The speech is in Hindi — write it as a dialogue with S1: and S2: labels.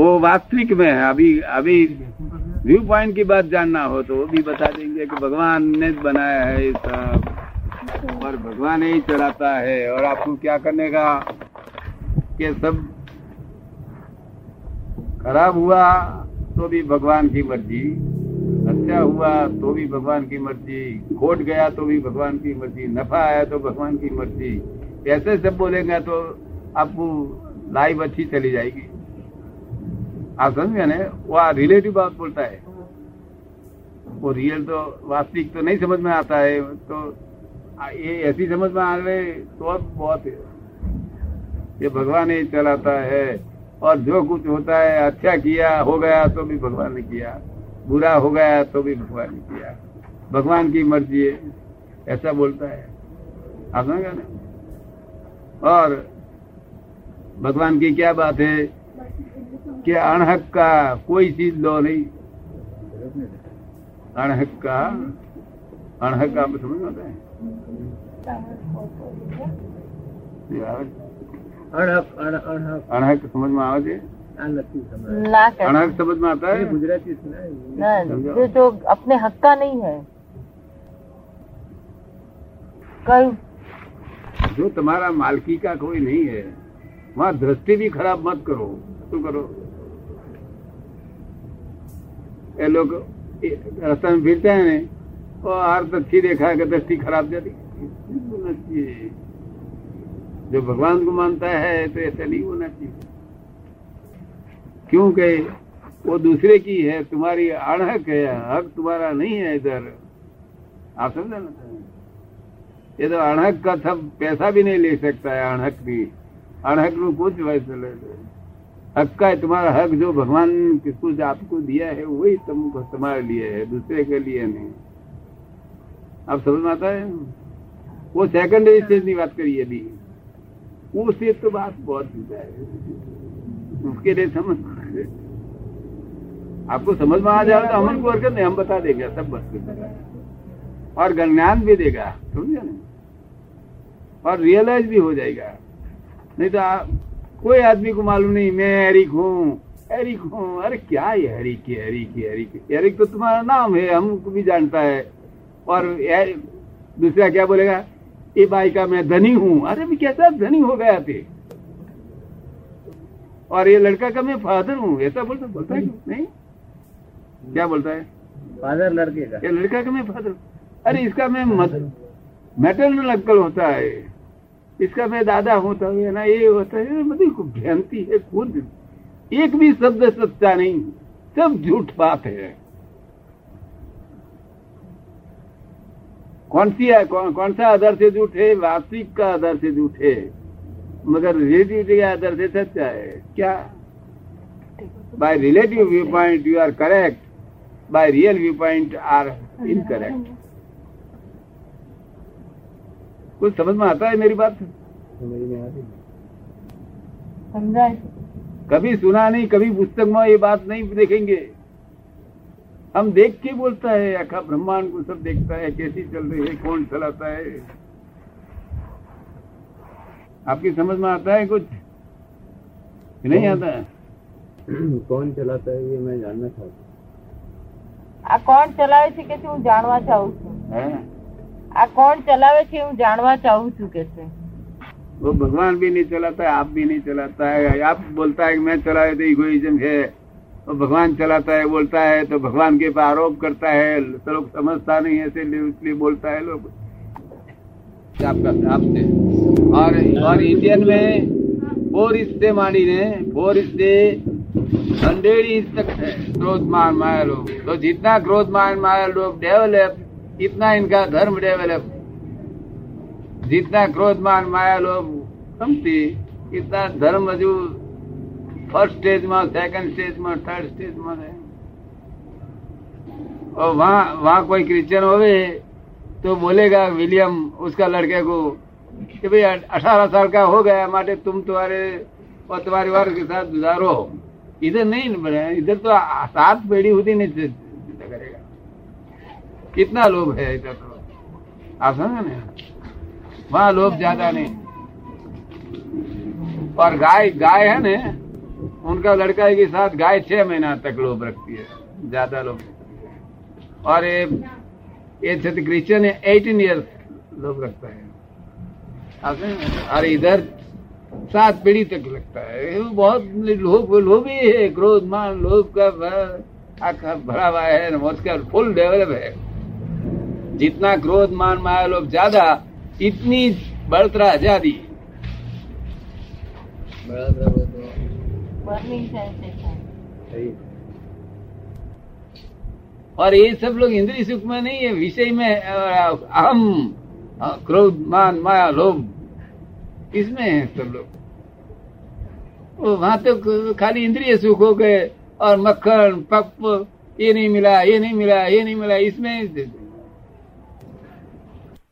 S1: वो वास्तविक में है। अभी अभी व्यू पॉइंट की बात जानना हो तो वो भी बता देंगे कि भगवान ने बनाया है ये सब। और भगवान ही चलाता है और आपको क्या करने का? कि सब खराब हुआ तो भी भगवान की मर्ज़ी अच्छा हुआ तो भी भगवान की मर्ज़ी, खोट गया तो भी भगवान की मर्ज़ी, नफा आया तो भगवान की मर्ज़ी। ऐसे सब बोलेंगे तो आपको लाइफ अच्छी चली जाएगी। समझ ना वो रिलेटिव बात बोलता है। वो रियल तो वास्तविक तो नहीं समझ में आता है तो ये ऐसी समझ में आ रहे तो बहुत ये भगवान ही चलाता है। और जो कुछ होता है अच्छा किया, हो गया तो भी भगवान ने किया। बुरा हो गया तो भी भगवान ने किया। भगवान की मर्ज़ी है, ऐसा बोलता है। आप समझ और भगवान की क्या बात है? कि अणहक का कोई चीज़ लो नहीं अणहक का अणहक आप समझ आता है अणहक समझ में आवे अणहक समझ में आता है
S2: गुजराती जो जो अपने हक का नहीं है कल
S1: जो तुम्हारा मालकी का कोई नहीं है वहाँ दृष्टि भी खराब मत करो तो करो એ લોકો રસ્તા માં फिरते हैं ને આર आर्त દેખાય કે है ખરાબ જતી જો ભગવાન કો जो भगवान को मानता है तो ऐसा नहीं होना चाहिए। क्योंकि वो दूसरे की है, तुम्हारी अड़हक है, हक तुम्हारा नहीं है इधर। आप समझा ना ये तो अड़हक का सब पैसा भी नहीं ले सकता है अड़हक भी। अड़हक में कुछ वैसे ले हक का है तुम्हारा हक जो भगवान किसको आपको दिया है, वही तुमको तुम्हारे लिए है, दूसरे के लिए नहीं। आप समझ में आता है? वो सेकंडरी स्टेज की बात करिए अभी। उससे तो बात बहुत है। उसके लिए समझ आपको समझ में आ जाए तो अमन को नहीं, हम बता देंगे, सब बस देगा। और ज्ञान भी देगा, समझे ना? और रियलाइज़ भी हो जाएगा। नहीं तो आप कोई आदमी को मालूम नहीं मैं एरिक हूँ एरिक हूँ। अरे क्या है हरिक की हरिक की हरिक एरिक तो तुम्हारा नाम है हमको भी जानता है। और दूसरा क्या बोलेगा? ये भाई का मैं धनी हूँ। अरे मैं कैसा धनी हो गया थे और ये लड़का का मैं फादर हूँ ऐसा बोलता बोलता है नहीं? क्या बोलता है?
S3: फादर लड़के का।
S1: ये लड़का का मैं फादर अरे इसका मैं मेटरनल अंकल होता है। इसका मैं दादा होता है ना ये होता है मतलब भ्रांति है खुद। एक भी शब्द सच्चा नहीं सब झूठ बात है। कौन सी है कौन, कौन सा आधार से झूठ है? वास्तविक का आधार से झूठ है। मगर रिलेटिविटी के आधार से सच्चा है। क्या? By relative view point you are correct by real view point are incorrect कुछ समझ में आता है मेरी बात
S2: समझा
S1: कभी सुना नहीं कभी पुस्तक में ये बात नहीं देखेंगे हम देख के बोलता है अखा ब्रह्मांड को सब देखता है कैसी चल रही है कौन चलाता है आपकी समझ में आता है कुछ कि नहीं आता है
S3: कौन चलाता है ये मैं जानना चाहता
S2: આ કોણ ચલાવે છે કે હું જાણવા ચાહું છું
S1: हैं?
S2: આ કોણ ચલાવે છે હું જાણવા ચાહું છું કે છે
S1: वो भगवान भी नहीं चलाता है आप भी नहीं चलाता है आप बोलता है कि मैं चलाए तो इगोइज्म है और भगवान चलाता है बोलता है तो भगवान के ऊपर आरोप करता है तो लोग समझता नहीं है इसलिए इसलिए बोलता है लोग आपका आपसे और और इंडियन में फोर इससे मानी ने फोर इससे हंड्रेड इंच तक है क्रोध मान माया लोग तो जितना क्रोध मान माया लोग डेवलप इतना इनका धर्म डेवलप, जितना क्रोध मान, माया लोग समझती इतना धर्म हजू फ़र्स्ट स्टेज में सेकंड स्टेज में थर्ड स्टेज में है। और वहाँ वहाँ कोई क्रिश्चियन होवे तो बोलेगा विलियम उसका लड़के को कि भाई, अठारह साल का हो गया, माटे तुम तुम्हारे और तुम्हारे वर्ग के साथ गुजारो। इधर नहीं बने इधर तो सात पीढ़ी होती नहीं कितना लोभ है इधर तो। आप समझे ना? वहाँ लोभ ज़्यादा नहीं। और गाय गाय है ना, उनका लड़का के साथ गाय छह महीना तक लोभ रखती है, ज़्यादा लोभ और ये ये छत्र क्रिश्चियन एटीन ईयर्स लोभ रखता है? और इधर सात पीढ़ी तक लगता है। बहुत लोभ, लोभी है, क्रोध, मान, लोभ का भरा हुआ है फुल डेवलप है। जितना क्रोध मान माया लोभ ज़्यादा इतनी बढ़तरा आज़ादी
S3: तो।
S2: बर्निंग सेंसेशन
S3: सही।
S1: और ये सब लोग इंद्रिय सुख में नहीं है विषय में अहम क्रोध मान माया लोभ। इसमें है सब लोग। वो वहाँ तो खाली इंद्रिय सुख हो गए और मक्खन पप ये नहीं मिला ये नहीं मिला ये नहीं मिला इसमें